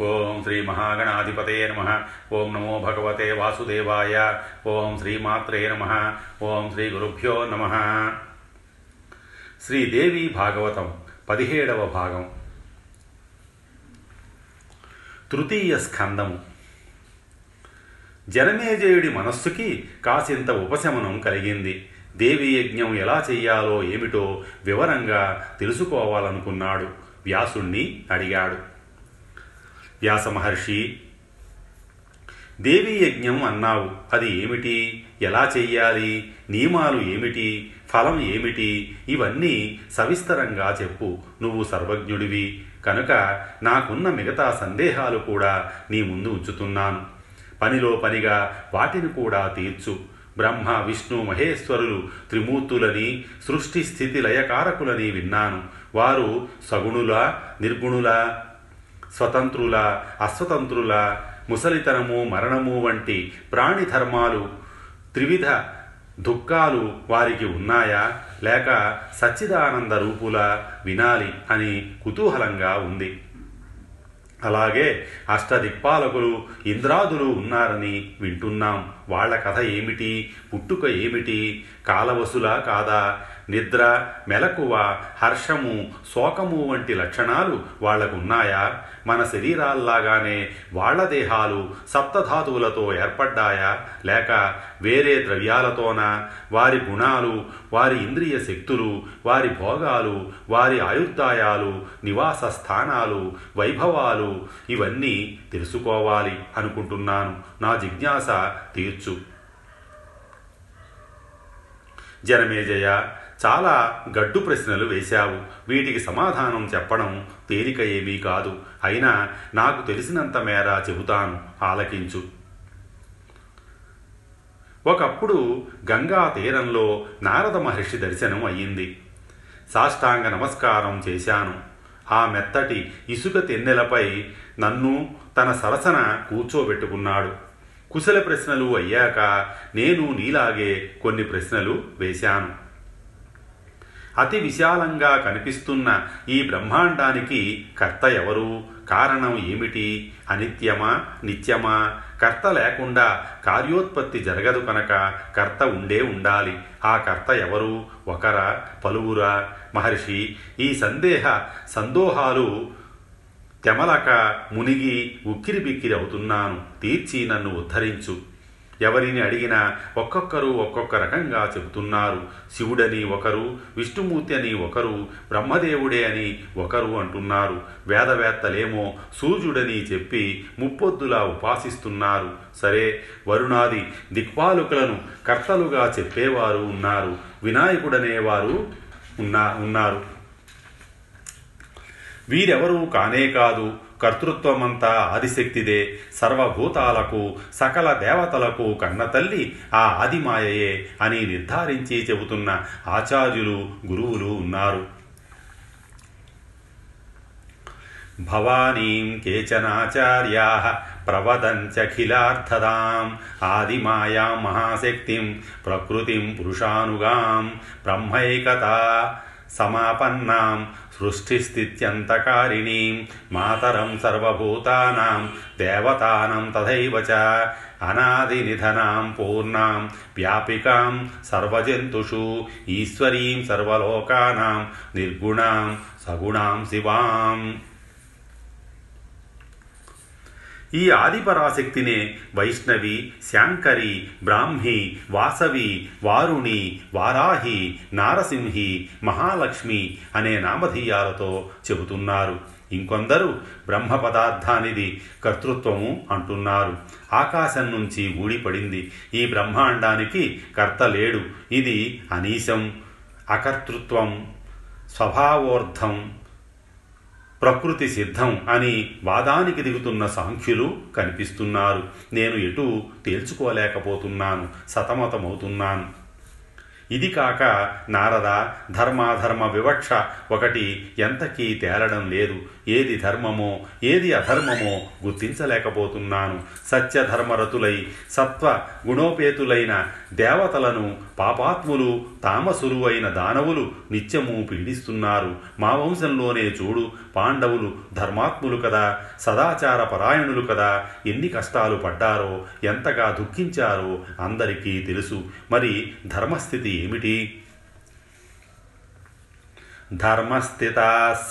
ఓం శ్రీ మహాగణాధిపతే నమ. ఓం నమో భగవతే వాసుదేవాయ. ఓం శ్రీమాత్రే నమ. ఓం శ్రీ గురుభ్యో నమ. శ్రీదేవి భాగవతం పదిహేడవ భాగం. తృతీయ స్కందము. జనమేజయుడి మనస్సుకి కాసింత ఉపశమనం కలిగింది. దేవి యజ్ఞం ఎలా చెయ్యాలో ఏమిటో వివరంగా తెలుసుకోవాలనుకున్నాడు. వ్యాసుణ్ణి అడిగాడు. వ్యాస మహర్షి దేవీ యజ్ఞం అన్నావు అది ఏమిటి? ఎలా చెయ్యాలి? నియమాలు ఏమిటి? ఫలం ఏమిటి? ఇవన్నీ సవిస్తరంగా చెప్పు నువ్వు సర్వజ్ఞుడివి. కనుక నాకున్న మిగతా సందేహాలు కూడా నీ ముందు ఉంచుతున్నాను. పనిలో పనిగా వాటిని కూడా తీర్చు. బ్రహ్మ విష్ణు మహేశ్వరులు త్రిమూర్తులని సృష్టి స్థితి లయకారకులని విన్నాను. వారు సగుణుల నిర్గుణుల స్వతంత్రుల అస్వతంత్రుల ముసలితనము మరణము వంటి ప్రాణి ధర్మాలు త్రివిధ దుఃఖాలు వారికి ఉన్నాయా? లేక సచ్చిదానంద రూపుల వినాలి అని కుతూహలంగా ఉంది. అలాగే అష్టదిక్పాలకులు ఇంద్రాదులు ఉన్నారని వింటున్నాం. వాళ్ళ కథ ఏమిటి? పుట్టుక ఏమిటి? కాలవసులా కాదా? నిద్ర మెలకువ హర్షము శోకము వంటి లక్షణాలు వాళ్ళకున్నాయా మన శరీరాల్లాగానే వాళ్ళ దేహాలు సప్తధాతువులతో ఏర్పడ్డాయా? లేక వేరే ద్రవ్యాలతోనా? వారి గుణాలు వారి ఇంద్రియ శక్తులు వారి భోగాలు వారి ఆయుర్దాయాలు నివాస స్థానాలు వైభవాలు ఇవన్నీ తెలుసుకోవాలి అనుకుంటున్నాను. నా జిజ్ఞాస తీర్చు. జనమేజయ చాలా గడ్డు ప్రశ్నలు వేశావు. వీటికి సమాధానం చెప్పడం తేలిక ఏమీ కాదు. అయినా నాకు తెలిసినంత మేర చెబుతాను. ఆలకించు. ఒకప్పుడు గంగా తీరంలో నారద మహర్షి దర్శనం అయ్యింది. సాష్టాంగ నమస్కారం చేశాను. ఆ మెత్తటి ఇసుక తెన్నెలపై నన్ను తన సరసన కూర్చోబెట్టుకున్నాడు. కుశల ప్రశ్నలు అయ్యాక నేను నీలాగే కొన్ని ప్రశ్నలు వేశాను. అతి విశాలంగా కనిపిస్తున్న ఈ బ్రహ్మాండానికి కర్త ఎవరు? కారణం ఏమిటి? అనిత్యమా? నిత్యమా? కర్త లేకుండా కార్యోత్పత్తి జరగదు కనుక కర్త ఉండే ఉండాలి. ఆ కర్త ఎవరు? ఒకరా పలువురా? మహర్షి ఈ సందేహ సందోహాలు తెమలక మునిగి ఉక్కిరిబిక్కిరి అవుతున్నాను. తీర్చి నన్ను ఉద్ధరించు. ఎవరిని అడిగినా ఒక్కొక్కరు ఒక్కొక్క రకంగా చెబుతున్నారు. శివుడని ఒకరు విష్ణుమూర్తి అని ఒకరు బ్రహ్మదేవుడే అని ఒకరు అంటున్నారు. వేదవేత్తలేమో సూర్యుడని చెప్పి ముప్పొద్దులా ఉపాసిస్తున్నారు. సరే వరుణాది దిక్పాలుకులను కర్తలుగా చెప్పేవారు ఉన్నారు. వినాయకుడనేవారు ఉన్నా ఉన్నారు. వీరెవరూ కానే కాదు. కర్తృత్వమంతా ఆదిశక్తిదే సర్వభూతాలకు సకల దేవతలకు కన్నతల్లి ఆ ఆదిమాయయే అని నిర్ధారించి చెబుతున్న ఆచార్యులు గురువులు ఉన్నారు. భవానీం కేచనాచార్యా ప్రవదంచఖిలార్థదాం ఆదిమాయాం మహాశక్తిం ప్రకృతిం పురుషానుగాం బ్రహ్మైకతా समापन्नां सृष्टिस्थित्यन्तकारिणीं मातरं सर्वभूतानां देवतानां तथैव च अनादिनिधनां पूर्णां व्यापिकां सर्वजन्तुषु ईश्वरीं सर्वलोकानां निर्गुणां सगुणां शिवाम् ఈ ఆదిపరాశక్తినే వైష్ణవి శాంకరి బ్రాహ్మి వాసవి వారుణి వారాహి నారసింహి మహాలక్ష్మి అనే నామధీయాలతో చెబుతున్నారు. ఇంకొందరు బ్రహ్మ పదార్థానిది కర్తృత్వము అంటున్నారు. ఆకాశం నుంచి ఊడిపడింది. ఈ బ్రహ్మాండానికి కర్త లేడు. ఇది అనీశం అకర్తృత్వం స్వభావోర్థం ప్రకృతి సిద్ధం అని వాదానికి దిగుతున్న సాంఖ్యులు కనిపిస్తున్నారు. నేను ఎటు తేల్చుకోలేకపోతున్నాను సతమతమవుతున్నాను. ఇది కాక నారద ధర్మాధర్మ వివక్ష ఒకటి ఎంతకీ తేలడం లేదు. ఏది ధర్మమో ఏది అధర్మమో గుర్తించలేకపోతున్నాను. సత్యధర్మరతులై సత్వ గుణోపేతులైన దేవతలను పాపాత్ములు తామసులు అయిన దానవులు నిత్యము పీడిస్తున్నారు. మా వంశంలోనే చూడు పాండవులు ధర్మాత్ములు కదా సదాచార పరాయణులు కదా. ఎన్ని కష్టాలు పడ్డారో ఎంతగా దుఃఖించారో అందరికీ తెలుసు. మరి ధర్మస్థితి ఏమిటి? ధర్మస్థిత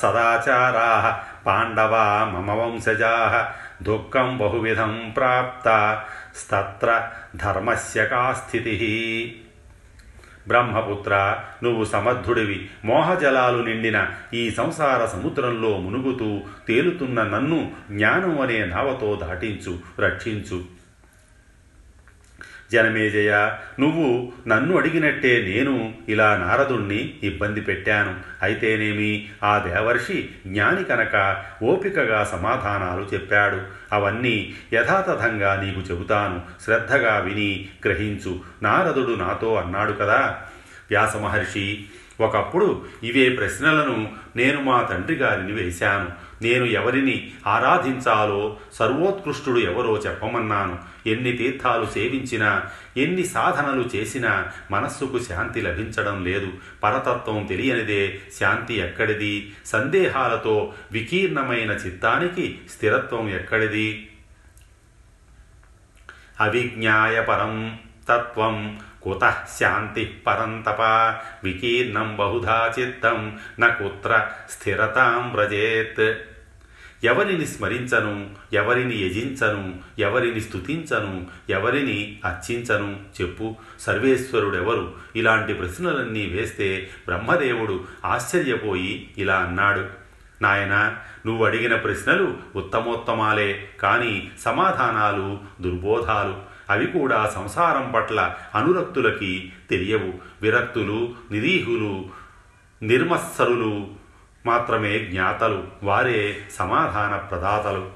సదాచారా పాండవా మమ వంశజా దుఃఖం బహువిధం ప్రాప్త. స్తత్ర ధర్మస్య కా స్థితి బ్రహ్మపుత్ర నువ్వు సమర్థుడివి. మోహజలాలు నిండిన ఈ సంసార సముద్రంలో మునుగుతూ తేలుతున్న నన్ను జ్ఞానం అనే నావతో దాటించు రక్షించు. జనమేజయ నువ్వు నన్ను అడిగినట్టే నేను ఇలా నారదుణ్ణి ఇబ్బంది పెట్టాను. అయితేనేమి? ఆ దేవర్షి జ్ఞాని కనుక ఓపికగా సమాధానాలు చెప్పాడు. అవన్నీ యథాతథంగా నీకు చెబుతాను. శ్రద్ధగా విని గ్రహించు. నారదుడు నాతో అన్నాడు కదా. వ్యాసమహర్షి ఒకప్పుడు ఇవే ప్రశ్నలను నేను మా తండ్రి గారిని వేశాను. నేను ఎవరిని ఆరాధించాలో సర్వోత్కృష్టుడు ఎవరో చెప్పమన్నాను. ఎన్ని తీర్థాలు సేవించినా ఎన్ని సాధనలు చేసినా మనస్సుకు శాంతి లభించడం లేదు. పరతత్వం తెలియనిదే శాంతి ఎక్కడిది? సందేహాలతో వికీర్ణమైన చిత్తానికి స్థిరత్వం ఎక్కడిది? అవిజ్ఞాయ పరం తత్వం కుత శాంతి పరంతప వికీర్ణం బహుధా చిత్తం నకుత్ర స్థిరతాం వ్రజేత్. ఎవరిని స్మరించను ఎవరిని యజించను ఎవరిని స్తుతించను ఎవరిని అర్చించను చెప్పు. సర్వేశ్వరుడెవరు? ఇలాంటి ప్రశ్నలన్నీ వేస్తే బ్రహ్మదేవుడు ఆశ్చర్యపోయి ఇలా అన్నాడు. నాయన నువ్వు అడిగిన ప్రశ్నలు ఉత్తమోత్తమాలే కానీ సమాధానాలు దుర్బోధాలు. అవి కూడా సంసారం పట్ల అనురక్తులకి తెలియవు. విరక్తులు నిరీహులు నిర్మత్సరులు మాత్రమే జ్ఞాతలు వారే సమాధాన ప్రదాతలు.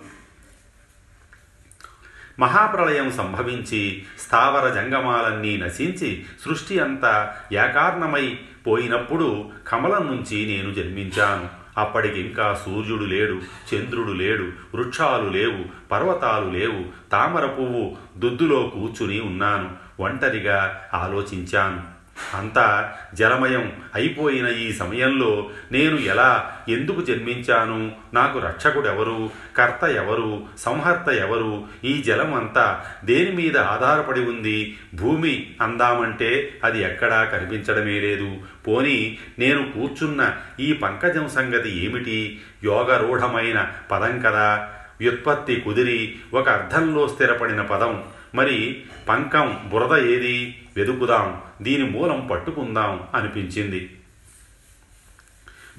మహాప్రళయం సంభవించి స్థావర జంగమాలన్నీ నశించి సృష్టి అంతా ఏకార్ణమై పోయినప్పుడు కమలం నుంచి నేను జన్మించాను. అప్పటికింకా సూర్యుడు లేడు చంద్రుడు లేడు వృక్షాలు లేవు పర్వతాలు లేవు తామర పువ్వు దుద్దులో కూర్చుని ఉన్నాను ఒంటరిగా ఆలోచించాను. అంతా జలమయం అయిపోయిన ఈ సమయంలో నేను ఎలా ఎందుకు జన్మించాను? నాకు రక్షకుడెవరు? కర్త ఎవరు? సంహర్త ఎవరు? ఈ జలం అంతా దేని మీద ఆధారపడి ఉంది? భూమి అందామంటే అది ఎక్కడా కనిపించడమే లేదు. పోని నేను కూర్చున్న ఈ పంకజం సంగతి ఏమిటి? యోగరూఢమైన పదం కదా. వ్యుత్పత్తి కుదిరి ఒక అర్థంలో స్థిరపడిన పదం. మరి పంకం బురద ఏది? వెదుకుదాం దీని మూలం పట్టుకుందాం అనిపించింది.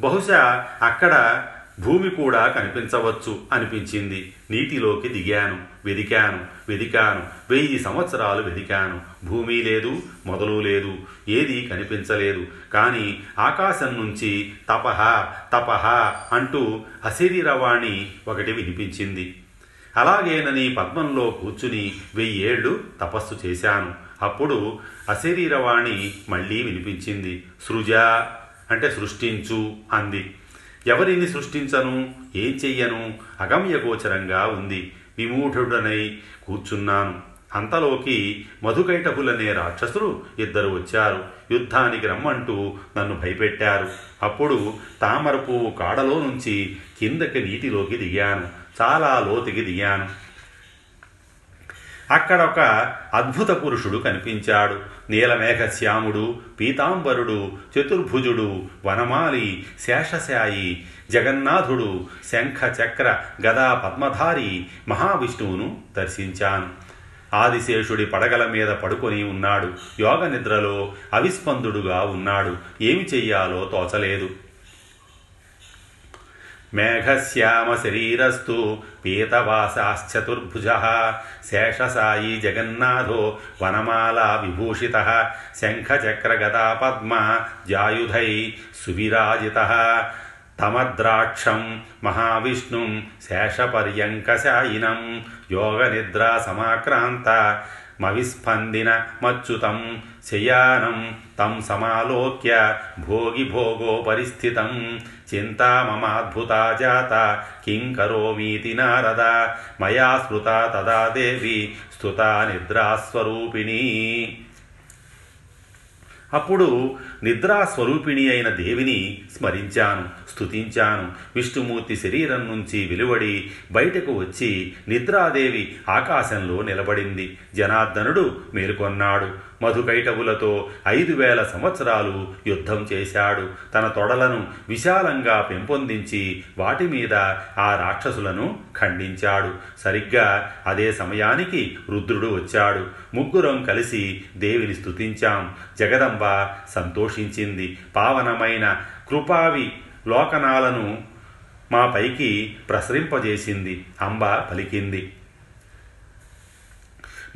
బహుశా అక్కడ భూమి కూడా కనిపించవచ్చు అనిపించింది. నీటిలోకి దిగాను వెదికాను వెదికాను వెయ్యి సంవత్సరాలు వెదికాను. భూమి లేదు మొదలు లేదు ఏదీ కనిపించలేదు. కానీ ఆకాశం నుంచి తపహ తపహ అంటూ అశరీరవాణి ఒకటి వినిపించింది. అలాగేనని పద్మంలో కూర్చుని వెయ్యేళ్ళు తపస్సు చేశాను. అప్పుడు అశరీరవాణి మళ్ళీ వినిపించింది. సృజ అంటే సృష్టించు అంది. ఎవరిని సృష్టించను? ఏం చెయ్యను? అగమ్యగోచరంగా ఉంది. విమూఢుడనై కూర్చున్నాను. అంతలోకి మధుకైటపులనే రాక్షసులు ఇద్దరు వచ్చారు. యుద్ధానికి రమ్మంటూ నన్ను భయపెట్టారు. అప్పుడు తామర పువ్వు కాడలో నుంచి కిందకి నీటిలోకి దిగాను. చాలా లోతుకి దిగాను. అక్కడ ఒక అద్భుత పురుషుడు కనిపించాడు. నీలమేఘశ్యాముడు పీతాంబరుడు చతుర్భుజుడు వనమాలి శేషశాయి జగన్నాథుడు శంఖ చక్ర గదా పద్మధారి మహావిష్ణువును దర్శించాను. ఆదిశేషుడి పడగల మీద పడుకొని ఉన్నాడు. యోగ నిద్రలో అవిస్పందుడుగా ఉన్నాడు. ఏమి చెయ్యాలో తోచలేదు. మేఘశ్యామ శరీరస్తు పీతవాసాశ్చతుర్భుజ శేషసాయి జగన్నాథో వనమాలా విభూషిత శంఖచక్రగదా పద్మ జాయుధై సువిరాజిత తమద్రాక్షం మహావిష్ణుం శేషపర్యంకశాయినం యోగనిద్రా సమాక్రాంత మవిస్పందిన మచ్యుతం శయానం తం సమాలోక్య భోగి భోగో పరిస్థితం చింతా మమాద్భుతా జాత. కిం కరోమీతి నారద. మయా స్మృత తదా దేవి. స్తుతా నిద్రాస్వరూపిణి అప్పుడు నిద్రాస్వరూపిణి అయిన దేవిని స్మరించాను స్థుతించాను విష్ణుమూర్తి శరీరం నుంచి వెలువడి బయటకు వచ్చి నిద్రాదేవి ఆకాశంలో నిలబడింది. జనార్దనుడు మేలుకొన్నాడు. మధుకైటవులతో ఐదు వేల సంవత్సరాలు యుద్ధం చేశాడు. తన తొడలను విశాలంగా పెంపొందించి వాటి మీద ఆ రాక్షసులను ఖండించాడు. సరిగ్గా అదే సమయానికి రుద్రుడు వచ్చాడు. ముగ్గురం కలిసి దేవిని స్థుతించాం జగదంబ సంతోషించింది. పావనమైన కృపావి లోకనాలను మా పైకి ప్రసరింపజేసింది. అంబ పలికింది.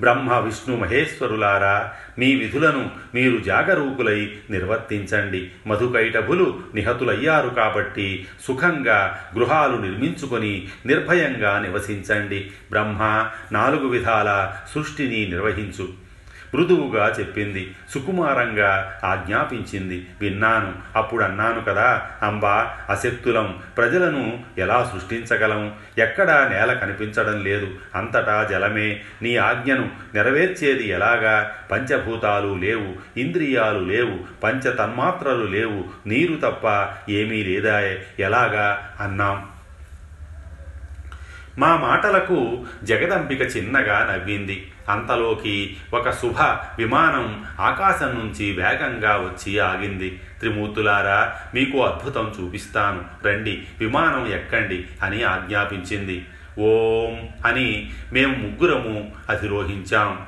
బ్రహ్మ విష్ణు మహేశ్వరులారా మీ విధులను మీరు జాగరూకులై నిర్వర్తించండి. మధుకైటభులు నిహతులయ్యారు కాబట్టి సుఖంగా గృహాలు నిర్మించుకొని నిర్భయంగా నివసించండి. బ్రహ్మ నాలుగు విధాల సృష్టిని నిర్వహించు. మృదువుగా చెప్పింది. సుకుమారంగా ఆజ్ఞాపించింది. విన్నాను. అప్పుడు అన్నాను కదా అంబా అశక్తులం ప్రజలను ఎలా సృష్టించగలం? ఎక్కడా నేల కనిపించడం లేదు. అంతటా జలమే. నీ ఆజ్ఞను నెరవేర్చేది ఎలాగా? పంచభూతాలు లేవు ఇంద్రియాలు లేవు పంచ తన్మాత్రలు లేవు నీరు తప్ప ఏమీ లేదా ఎలాగా? అన్నాం. మా మాటలకు జగదంబిక చిన్నగా నవ్వింది. అంతలోకి ఒక శుభ విమానం ఆకాశం నుంచి వేగంగా వచ్చి ఆగింది. త్రిమూర్తులారా మీకు అద్భుతం చూపిస్తాను. రండి విమానం ఎక్కండి అని ఆజ్ఞాపించింది. ఓం అని మేము ముగ్గురము అధిరోహించాం.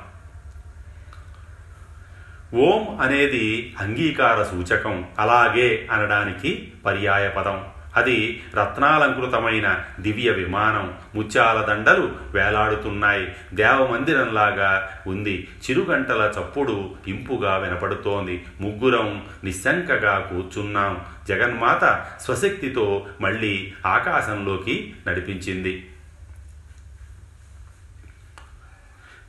ఓం అనేది అంగీకార సూచకం. అలాగే అనడానికి పర్యాయపదం. అది రత్నాలంకృతమైన దివ్య విమానం ముత్యాల దండలు వేలాడుతున్నాయి. దేవమందిరంలాగా ఉంది. చిరుగంటల చప్పుడు ఇంపుగా వినపడుతోంది. ముగ్గురం నిశంకగా కూర్చున్నాం. జగన్మాత స్వశక్తితో మళ్ళీ ఆకాశంలోకి నడిపించింది.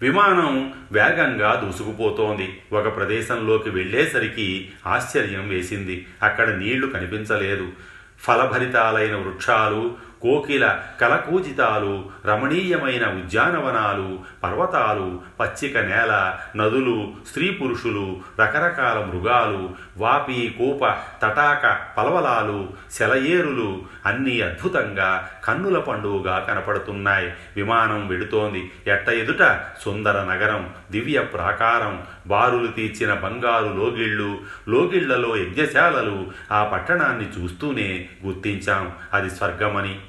విమానం వేగంగా దూసుకుపోతోంది. ఒక ప్రదేశంలోకి వెళ్ళేసరికి ఆశ్చర్యం వేసింది. అక్కడ నీళ్ళు కనిపించలేదు. ఫలభరితాలైన వృక్షాలు కోకిల కలకూజితాలు రమణీయమైన ఉద్యానవనాలు పర్వతాలు పచ్చిక నేల నదులు స్త్రీ పురుషులు రకరకాల మృగాలు వాపి కూప తటాక పలవలాలు సెలయేరులు అన్నీ అద్భుతంగా కన్నుల పండువుగా కనపడుతున్నాయి. విమానం వెడుతోంది ఎట్ట ఎదుట? సుందర నగరం దివ్య ప్రాకారం బారులు తీర్చిన బంగారు లోగిళ్ళు లోగిళ్ళలో యజ్ఞశాలలు ఆ పట్టణాన్ని చూస్తూనే గుర్తించాం. అది స్వర్గమని.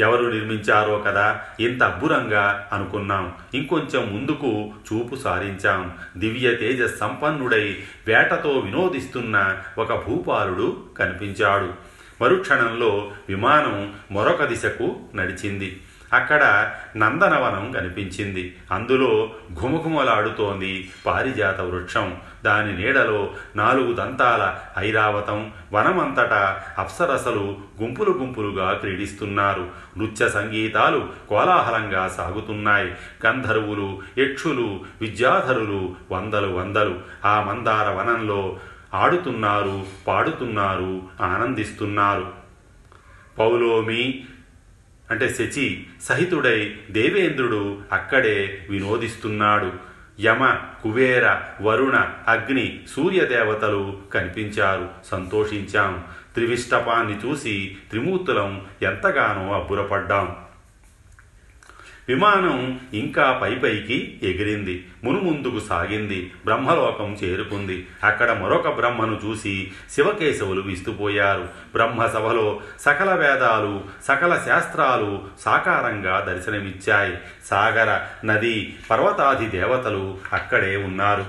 ఎవరు నిర్మించారో కదా? ఇంత అబ్బురంగా అనుకున్నాం. ఇంకొంచెం ముందుకు చూపు సారించాం. దివ్య తేజ సంపన్నుడై వేటతో వినోదిస్తున్న ఒక భూపాలుడు కనిపించాడు. మరుక్షణంలో విమానం మరొక దిశకు నడిచింది. అక్కడ నందనవనం కనిపించింది. అందులో ఘుమఘుమలాడుతోంది పారిజాత వృక్షం. దాని నీడలో నాలుగు దంతాల ఐరావతం. వనమంతటా అప్సరసలు గుంపులు గుంపులుగా క్రీడిస్తున్నారు. నృత్య సంగీతాలు కోలాహలంగా సాగుతున్నాయి. గంధర్వులు యక్షులు విద్యాధరులు వందలు వందలు. ఆ మందార వనంలో ఆడుతున్నారు పాడుతున్నారు ఆనందిస్తున్నారు. పౌలోమి అంటే శచి సహితుడై దేవేంద్రుడు అక్కడే వినోదిస్తున్నాడు. యమ కుబేర వరుణ అగ్ని సూర్యదేవతలు కనిపించారు. సంతోషించాం. త్రివిష్టపాన్ని చూసి త్రిమూర్తులం ఎంతగానో అబ్బురపడ్డాం. విమానం ఇంకా పైపైకి ఎగిరింది మునుముందుకు సాగింది బ్రహ్మలోకం చేరుకుంది. అక్కడ మరొక బ్రహ్మను చూసి శివకేశవులు విస్తుపోయారు. బ్రహ్మ సభలో సకల వేదాలు సకల శాస్త్రాలు సాకారంగా దర్శనమిచ్చాయి. సాగర నది పర్వతాది దేవతలు అక్కడే ఉన్నారు.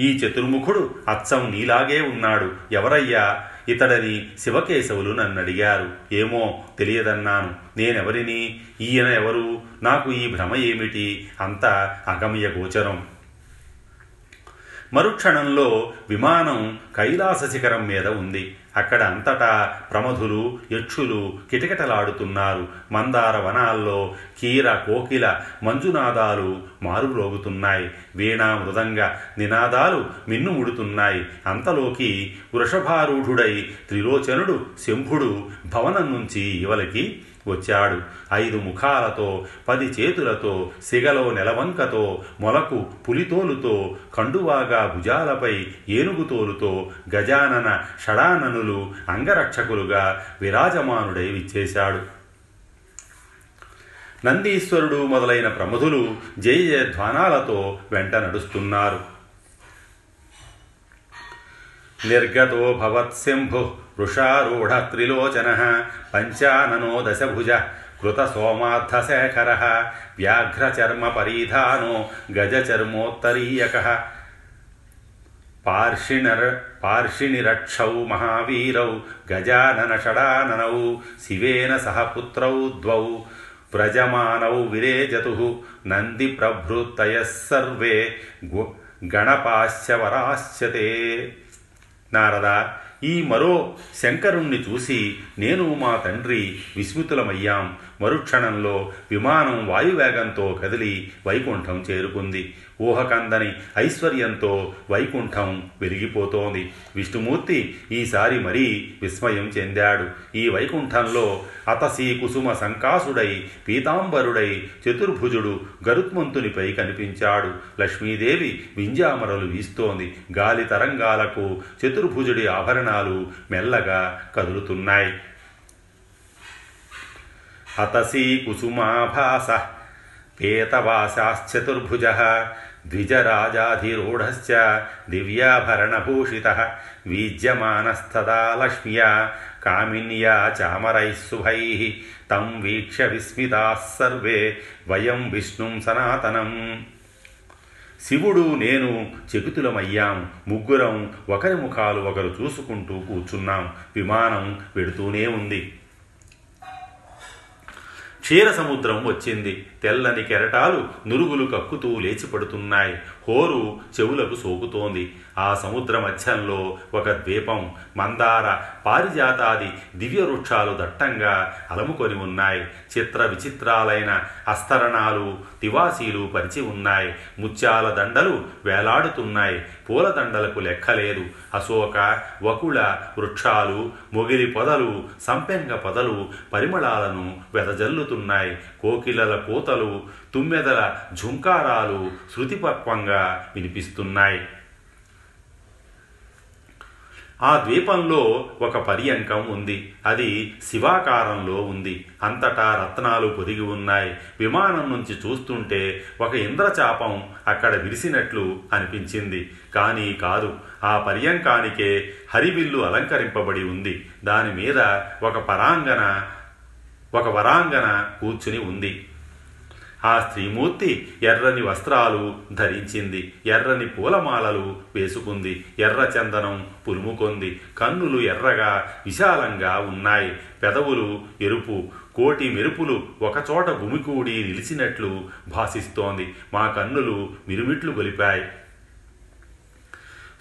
ఈ చతుర్ముఖుడు అచ్చం నీలాగే ఉన్నాడు. ఎవరయ్యా? ఇతడని శివకేశవులు నన్ను అడిగారు ఏమో తెలియదన్నాను. నేనెవరిని? ఈయన ఎవరు? నాకు ఈ భ్రమ ఏమిటి? అంత అగమ్య గోచరం. మరుక్షణంలో విమానం కైలాస శిఖరం మీద ఉంది. అక్కడ అంతటా ప్రమధులు యక్షులు కిటకిటలాడుతున్నారు. మందార వనాల్లో కీర కోకిల మంజునాదాలు మారుమ్రోగుతున్నాయి. వీణా మృదంగ నినాదాలు మిన్నుముడుతున్నాయి అంతలోకి వృషభారూఢుడై త్రిలోచనుడు శంభుడు భవనం నుంచి ఇవలకి వచ్చాడు. ఐదు ముఖాలతో పది చేతులతో సిగలో నెలవంకతో మొలకు పులితోలుతో కండువాగా భుజాలపై ఏనుగుతోలుతో గజానన షడాననులు అంగరక్షకులుగా విరాజమానుడై విచ్చేశాడు నందీశ్వరుడు మొదలైన ప్రముధులు జయ జయధ్వానాలతో వెంట నడుస్తున్నారు. నిర్గతో భవత్సింభు వృషారూఢ త్రిలోచన పంచాననో దశభుజ కృతసోమార్థశేఖర వ్యాఘ్రచర్మపరీధానో గజచర్మోత్తరీయక పార్షిణర్ పార్షిణిరక్షౌ మహావీరౌ గజానన షడాననౌ శివేన సహ పుత్రౌ ద్వౌ వ్రజమానౌ విరేజతు నంది ప్రభృతయ సర్వే గణపాశ్చవరాశ్చతే నారద ఈ మరో శంకరుణ్ణి చూసి నేను మా తండ్రి విస్మృతులమయ్యాం. మరుక్షణంలో విమానం వాయువేగంతో కదిలి వైకుంఠం చేరుకుంది. ఊహకందని ఐశ్వర్యంతో వైకుంఠం వెలిగిపోతోంది. విష్ణుమూర్తి ఈసారి మరీ విస్మయం చెందాడు. ఈ వైకుంఠంలో అతసీ కుసుమ సంకాసుడై పీతాంబరుడై చతుర్భుజుడు గరుత్మంతునిపై కనిపించాడు. లక్ష్మీదేవి వింజామరలు వీస్తోంది. గాలి తరంగాలకు చతుర్భుజుడి ఆభరణాలు మెల్లగా కదులుతున్నాయి. అతసీ కుసుమాభాస పేతవాసాశ్చతుర్భుజ ద్విజరాజాధిరూఢశ్చ దివ్యాభరణభూషిత వీజ్యమానస్తదా లక్ష్మ్యా కామిన్యా చామరైः తం వీక్ష విస్మితాः సర్వే వయం విష్ణుం సనాతనం శివుడు నేను చెకుతులమయ్యాం ముగ్గురం ఒకరి ముఖాలు ఒకరు చూసుకుంటూ కూర్చున్నాం విమానం వెడుతూనే ఉంది. క్షీర సముద్రం వచ్చింది. తెల్లని కెరటాలు నురుగులు కక్కుతూ లేచిపడుతున్నాయి. హోరు చెవులకు సోకుతోంది. ఆ సముద్ర మధ్యంలో ఒక ద్వీపం మందార పారిజాతాది దివ్య వృక్షాలు దట్టంగా అలముకొని ఉన్నాయి. చిత్ర విచిత్రాలైన అస్తరణాలు తివాసీలు పరిచి ఉన్నాయి. ముత్యాల దండలు వేలాడుతున్నాయి. పూల దండలకు లెక్కలేదు అశోక వకుళ వృక్షాలు మొగిలి పొదలు సంపెంగ పొదలు పరిమళాలను వెదజల్లుతున్నాయి. కోకిలల కోతలు తుమ్మెదల ఝుంకారాలు శృతిపక్వంగా వినిపిస్తున్నాయి. ఆ ద్వీపంలో ఒక పర్యంకం ఉంది. అది శివాకారంలో ఉంది. అంతటా రత్నాలు పొదిగి ఉన్నాయి. విమానం నుంచి చూస్తుంటే ఒక ఇంద్రచాపం అక్కడ విరిసినట్లు అనిపించింది. కానీ కాదు ఆ పర్యంకానికే హరివిల్లు అలంకరింపబడి ఉంది. దాని మీద ఒక పరాంగన ఒక వరాంగన కూర్చుని ఉంది. ఆ స్త్రీమూర్తి ఎర్రని వస్త్రాలు ధరించింది ఎర్రని పూలమాలలు వేసుకుంది ఎర్ర చందనం పులుముకొంది కన్నులు ఎర్రగా విశాలంగా ఉన్నాయి. పెదవులు ఎరుపు కోటి మెరుపులు ఒకచోట గుమికూడి నిలిచినట్లు భాసిస్తోంది. మా కన్నులు మిరుమిట్లు గొలిపాయి.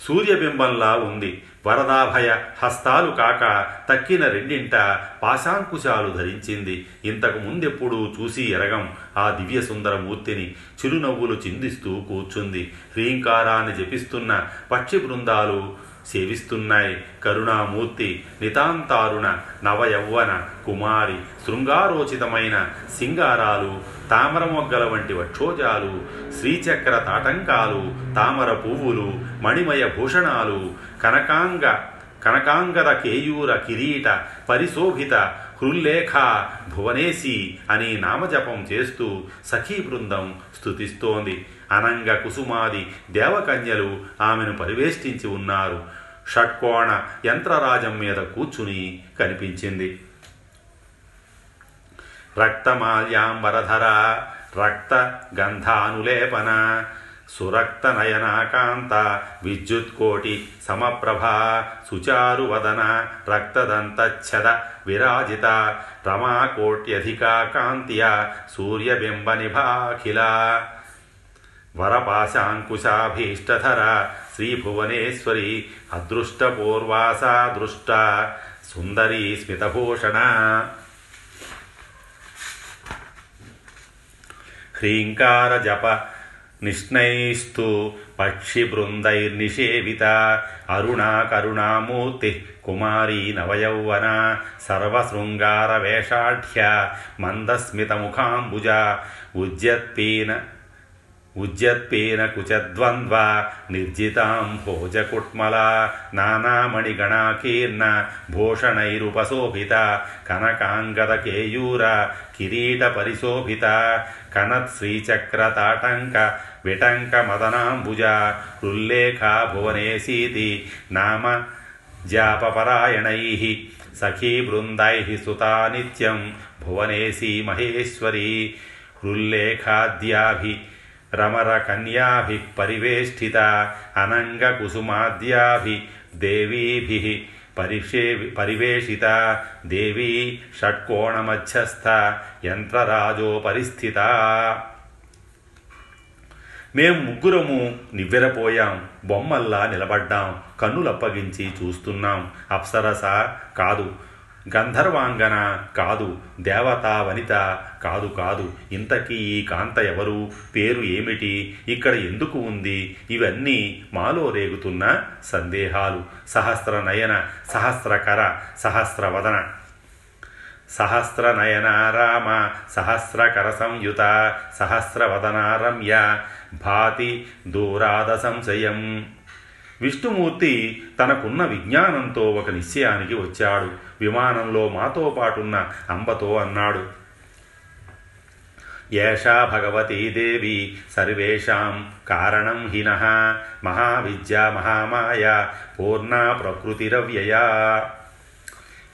సూర్యబింబంలా ఉంది. వరదాభయ హస్తాలు కాక తక్కిన రెండింట పాశాంకుశాలు ధరించింది. ఇంతకు ముందెప్పుడూ చూసి ఎరగం ఆ దివ్య సుందర మూర్తిని చిరునవ్వులు చిందిస్తూ కూర్చుంది. హ్రీంకారాన్ని జపిస్తున్న పక్షి బృందాలు సేవిస్తున్నాయి. కరుణామూర్తి నితాంతారుణ నవయౌవన కుమారి శృంగారోచితమైన సింగారాలు తామర మొగ్గల వంటి వక్షోజాలు శ్రీచక్ర తాటంకాలు తామర పువ్వులు మణిమయ భూషణాలు కనకాంగ కనకాంగద కేయూర కిరీట పరిశోభిత హృల్లేఖ భువనేసి అని నామజపం చేస్తూ సఖీ బృందం స్థుతిస్తోంది అనంగ కుసుమాది దేవకన్యలు ఆమెను పరివేష్టించి ఉన్నారు. షట్కోణ యంత్రరాజం మీద కూర్చుని కనిపించింది. రక్తమాల్యాంబరధర రక్త గంధానులేపన సురక్త నయనాకాంత విద్యుత్కోటి సమప్రభా సుచారువదన రక్తదంతఛద విరాజిత రమాకోట్యధికా కాంత్య సూర్యబింబనిభాఖిల వరపాశాంకుశాభీష్టధర శ్రీభువనేశ్వరి అదృష్టపూర్వాసా దృష్ట. సుందరీ స్మితభూషణ. హ్రీంకార జప నిష్ణైస్తు పక్షిబృందైర్నిషేవిత అరుణా కరుణామూర్తి కుమారీ నవయౌవన సర్వశృంగారవేషాఢ్య మందస్మితముఖాంబుజ ఉజ్జత్పీన ఉజ్జత్పీన కుచద్వంద్వ నిర్జితాం భోజకుట్మల నానామణిగణాకీర్ణ భూషణైరుపశోభిత కనకాంగద కేయూర కిరీట పరిశోభిత కనత్ విటంక మదనాంబుజ ఉల్లేఖా భువనేశీతి నామ జాపపరాయణై సఖీ బృందై సుతా నిత్యం భువనేశీ మహేశ్వరీ హృల్లేఖాద్యాభి రమరకన్యాభిः పరివేష్టిత అనంగకుసుమాద్యాభిः దేవీభిः పరిషే పరివేషిత దేవీ షట్కోణమధ్యస్థ యంత్రరాజో పరిస్థిత మేం ముగ్గురము నివ్వెరపోయాం బొమ్మల్లా నిలబడ్డాం కన్నులప్పగించి చూస్తున్నాం. అప్సరస కాదు గంధర్వాంగన కాదు దేవతా వనిత కాదు కాదు. ఇంతకీ ఈ కాంత ఎవరు? పేరు ఏమిటి? ఇక్కడ ఎందుకు ఉంది? ఇవన్నీ మాలో రేగుతున్న సందేహాలు. సహస్ర నయన సహస్రకర సహస్రవదన. సహస్రనయన రామ సహస్రకర సంయుత సహస్రవదనారమ్య భాతి దూరాద సంశయం. విష్ణుమూర్తి తనకున్న విజ్ఞానంతో ఒక నిశ్చయానికి వచ్చాడు. విమానంలో మాతో పాటున్న అంబతో అన్నాడు. ఏషా భగవతీ దేవి సర్వేషాం కారణం హిన మహావిద్యా మహామాయ పూర్ణ ప్రకృతిరవ్యయా.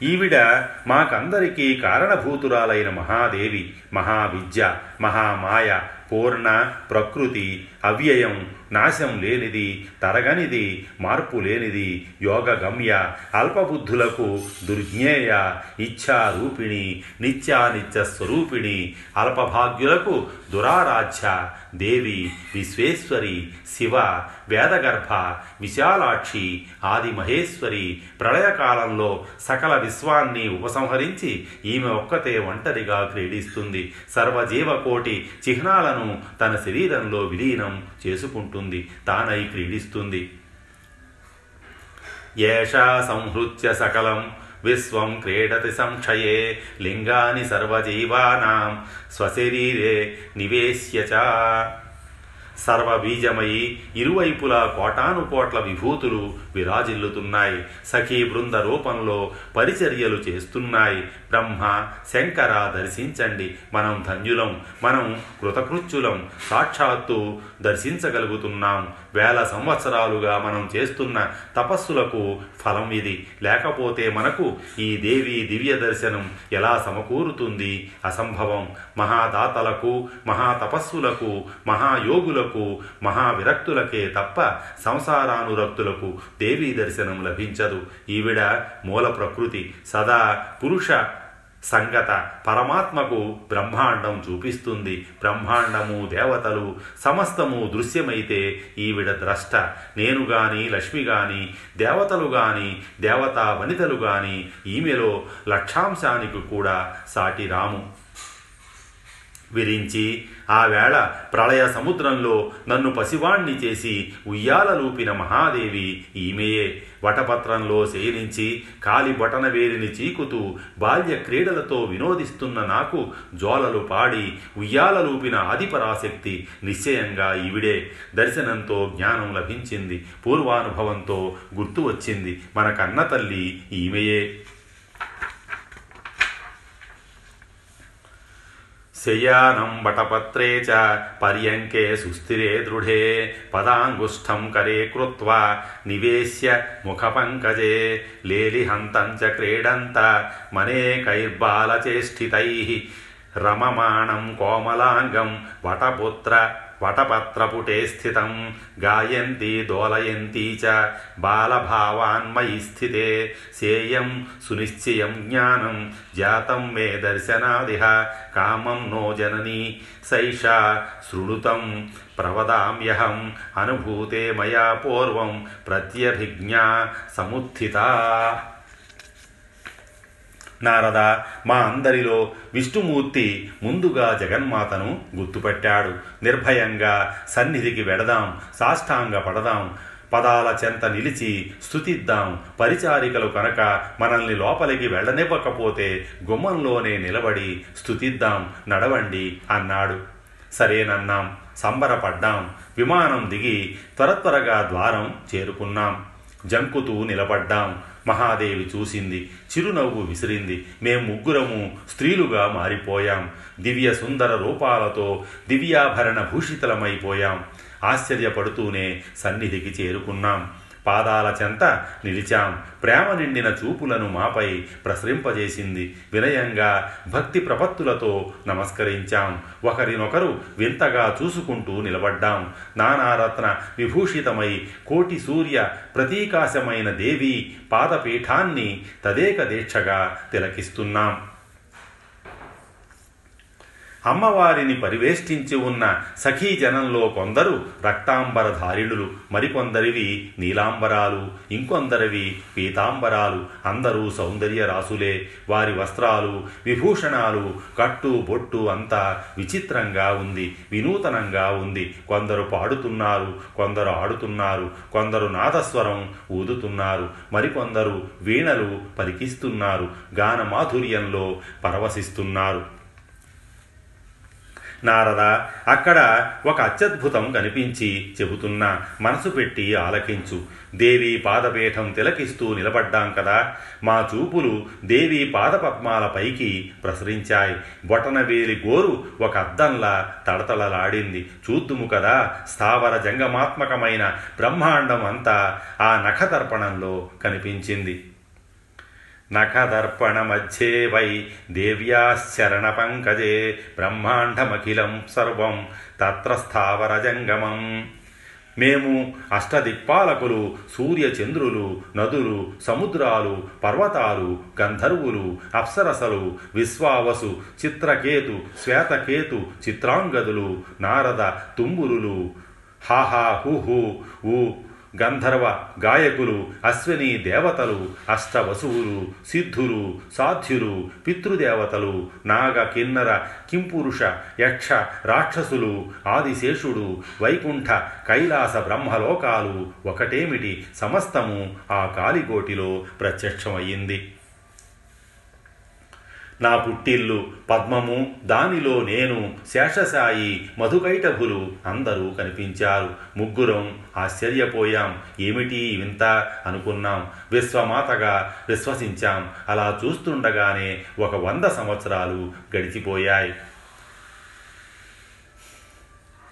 ఈవిడ మాకందరికీ కారణభూతురాలైన మహాదేవి మహావిద్య మహామాయ పూర్ణ ప్రకృతి అవ్యయం నాశం లేనిది తరగనిది మార్పు లేనిది యోగగమ్య అల్పబుద్ధులకు దుర్జ్ఞేయ ఇచ్ఛారూపిణి నిత్యానిత్య స్వరూపిణి అల్పభాగ్యులకు దురారాధ్య దేవి విశ్వేశ్వరి శివ వేదగర్భ విశాలాక్షి ఆది మహేశ్వరి ప్రళయకాలంలో సకల విశ్వాన్ని ఉపసంహరించి ఈమె ఒక్కతే ఒంటరిగా క్రీడిస్తుంది. సర్వజీవకోటి చిహ్నాలను తన శరీరంలో విలీనం చేసుకుంటుంది. తానై క్రీడిస్తుంది. ఏషా సంహృత్య సకలం విశ్వం క్రీడతి సంక్షయే లింగాని సర్వజీవానాం స్వశరీరే నివేశ్య చ సర్వబీజమయి ఇరువైపులా కోటానుకోట్ల విభూతులు విరాజిల్లుతున్నాయి. సఖీ బృంద రూపంలో పరిచర్యలు చేస్తున్నాయి. బ్రహ్మ శంకర దర్శించండి. మనం ధన్యులం మనం కృతకృత్యులం. సాక్షాత్తు దర్శించగలుగుతున్నాం. వేల సంవత్సరాలుగా మనం చేస్తున్న తపస్సులకు ఫలం ఇది. లేకపోతే మనకు ఈ దేవి దివ్య దర్శనం ఎలా సమకూరుతుంది? అసంభవం. మహాదాతలకు మహాతపస్సులకు మహాయోగులకు మహావిరక్తులకే తప్ప సంసారానురక్తులకు దేవీ దర్శనం లభించదు. ఈవిడ మూల ప్రకృతి. సదా పురుష సంగత పరమాత్మకు బ్రహ్మాండం చూపిస్తుంది. బ్రహ్మాండము దేవతలు సమస్తము దృశ్యమైతే ఈవిడ ద్రష్ట. నేను గాని లక్ష్మి గాని దేవతలు గాని దేవతా వనితలు గాని ఈమెలో లక్షాంశానికి కూడా సాటి రాము. విరించి. ఆ వేళ ప్రళయ సముద్రంలో నన్ను పసివాణ్ణి చేసి ఉయ్యాలలూపిన మహాదేవి ఈమెయే. వటపత్రంలో శయనించి కాలి బొటన వేలిని చీకుతూ బాల్య క్రీడలతో వినోదిస్తున్న నాకు జోలలు పాడి ఉయ్యాలలూపిన ఆదిపరాశక్తి నిశ్చయంగా ఈవిడే. దర్శనంతో జ్ఞానం లభించింది. పూర్వానుభవంతో గుర్తు వచ్చింది. మన కన్న తల్లి ఈమెయే. శయానం వటపత్రే చ పర్యంకే సుస్థిరే దృఢే పదాంగుష్టం కరే కృత్వా నివేశ్య ముఖపంకజే లేలిహంతం చ క్రీడంత మనేకైర్బాలచేష్టితై రమమాణం కోమలాంగం వటపుత్ర వటపత్రపుటే స్థితం గాయంతి దోలయంతి చ బాలభావాన్మయి స్థితే సేయం సునిశ్చయం జ్ఞానం జాతం మే దర్శనాదిహ కామం నో జననీ సైషా శృణుతం ప్రవదామ్యహం అనుభూతే మయా పూర్వం ప్రత్యభిజ్ఞా సముత్థితా నారద మా అందరిలో విష్ణుమూర్తి ముందుగా జగన్మాతను గుర్తుపట్టాడు. నిర్భయంగా సన్నిధికి వెడదాం సాష్టాంగ పడదాం పదాల చెంత నిలిచి స్థుతిద్దాం పరిచారికలు కనుక మనల్ని లోపలికి వెళ్ళనివ్వకపోతే గుమ్మంలోనే నిలబడి స్థుతిద్దాం నడవండి అన్నాడు. సరేనన్నాం సంబరపడ్డాం విమానం దిగి త్వర త్వరగా ద్వారం చేరుకున్నాం. జంకుతూ నిలబడ్డాం. మహాదేవి చూసింది చిరునవ్వు విసిరింది. మేము ముగ్గురము స్త్రీలుగా మారిపోయాం. దివ్య సుందర రూపాలతో దివ్యాభరణ భూషితలమైపోయాం. ఆశ్చర్యపడుతూనే సన్నిధికి చేరుకున్నాం. పాదాల చెంత నిలిచాం. ప్రేమ నిండిన చూపులను మాపై ప్రసరింపజేసింది వినయంగా భక్తి ప్రపత్తులతో నమస్కరించాం. ఒకరినొకరు వింతగా చూసుకుంటూ నిలబడ్డాం. నానారత్న విభూషితమై కోటి సూర్య ప్రతీకాశమైన దేవి పాదపీఠాన్ని తదేక దీక్షగా తిలకిస్తున్నాం. అమ్మవారిని పరివేష్టించి ఉన్న సఖీ జనంలో కొందరు రక్తాంబరధారిణులు మరికొందరివి నీలాంబరాలు ఇంకొందరివి పీతాంబరాలు. అందరూ సౌందర్య రాసులే. వారి వస్త్రాలు విభూషణాలు కట్టు బొట్టు అంతా విచిత్రంగా ఉంది వినూతనంగా ఉంది. కొందరు పాడుతున్నారు కొందరు ఆడుతున్నారు కొందరు నాదస్వరం ఊదుతున్నారు మరికొందరు వీణలు పలికిస్తున్నారు గాన మాధుర్యంలో పరవశిస్తున్నారు. నారద అక్కడ ఒక అత్యద్భుతం కనిపించి చెబుతున్నా మనసు పెట్టి ఆలకించు. దేవి పాదపీఠం తిలకిస్తూ నిలబడ్డాం కదా మా చూపులు దేవి పాదపద్మాల పైకి ప్రసరించాయి. బొటనవేలి గోరు ఒక అద్దంలా తడతళలాడింది చూద్దుము కదా స్థావర జంగమాత్మకమైన బ్రహ్మాండం అంతా ఆ నఖదర్పణంలో కనిపించింది. నఖదర్పణమధ్యే వై దేవ్యాశ్చరణపంకజే బ్రహ్మాండమఖిలం సర్వం తత్ర స్థావరజంగమం మేము అష్టదిక్పాలకులు సూర్యచంద్రులు నదులు సముద్రాలు పర్వతాలు గంధర్వులు అప్సరసలు విశ్వావసు చిత్రకేతు శ్వేతకేతు చిత్రాంగదులు నారద తుంబురులు హాహా హుహు ఊ గంధర్వ గాయకులు అశ్విని దేవతలు అష్టవసువులు సిద్ధులు సాధ్యులు పితృదేవతలు నాగ కిన్నర కింపురుష యక్ష రాక్షసులు ఆదిశేషుడు వైకుంఠ కైలాస బ్రహ్మలోకాలు. ఒకటేమిటి? సమస్తము ఆ కాలిగోటిలో ప్రత్యక్షమయ్యింది. నా పుట్టిల్లు పద్మము దానిలో నేను శేషసాయి మధుకైటభులు అందరూ కనిపించారు. ముగ్గురం ఆశ్చర్యపోయాం. ఏమిటి వింత అనుకున్నాం. విశ్వమాతగా విశ్వసించాం. అలా చూస్తుండగానే ఒక వంద సంవత్సరాలు గడిచిపోయాయి.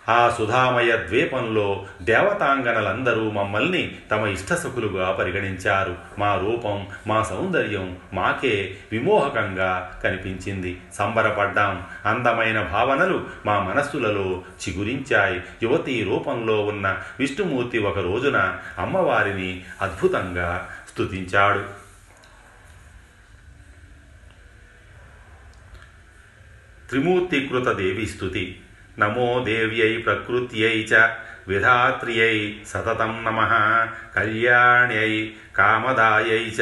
ఆ సుధామయ ద్వీపంలో దేవతాంగనలందరూ మమ్మల్ని తమ ఇష్టసుకులుగా పరిగణించారు. మా రూపం మా సౌందర్యం మాకే విమోహకంగా కనిపించింది. సంబరపడ్డాం. అందమైన భావనలు మా మనస్సులలో చిగురించాయి. యువతి రూపంలో ఉన్న విష్ణుమూర్తి ఒక రోజున అమ్మవారిని అద్భుతంగా స్తుతించాడు. త్రిమూర్తికృత దేవి స్థుతి నమో దేవ్యై ప్రకృత్యై చ విధాత్ర్యై సతతం నమ. కళ్యాణ్యై కామదాయై చ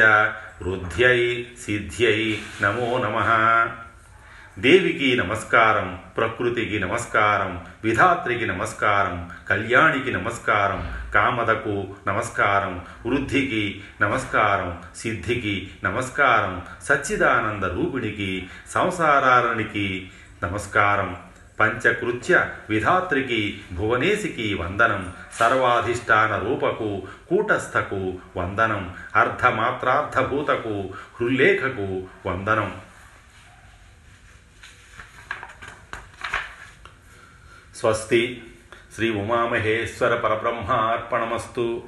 వృద్ధ్యై సిద్ధ్యై నమో నమ. దేవికి నమస్కారం ప్రకృతికి నమస్కారం విధాత్రికి నమస్కారం కళ్యాణికి నమస్కారం కామదకు నమస్కారం వృద్ధికి నమస్కారం సిద్ధికి నమస్కారం సచ్చిదానంద రూపిణికి సంసారానికి నమస్కారం. పంచకృత్య విధాత్రికి భువనేశికి వందనం. సర్వాధిష్టాన రూపకు కూటస్థకు వందనం. అర్ధమాత్రార్థభూతకు హృల్లేఖకు వందనం. స్వస్తి. శ్రీ ఉమామహేశ్వర పరబ్రహ్మ అర్పణమస్తు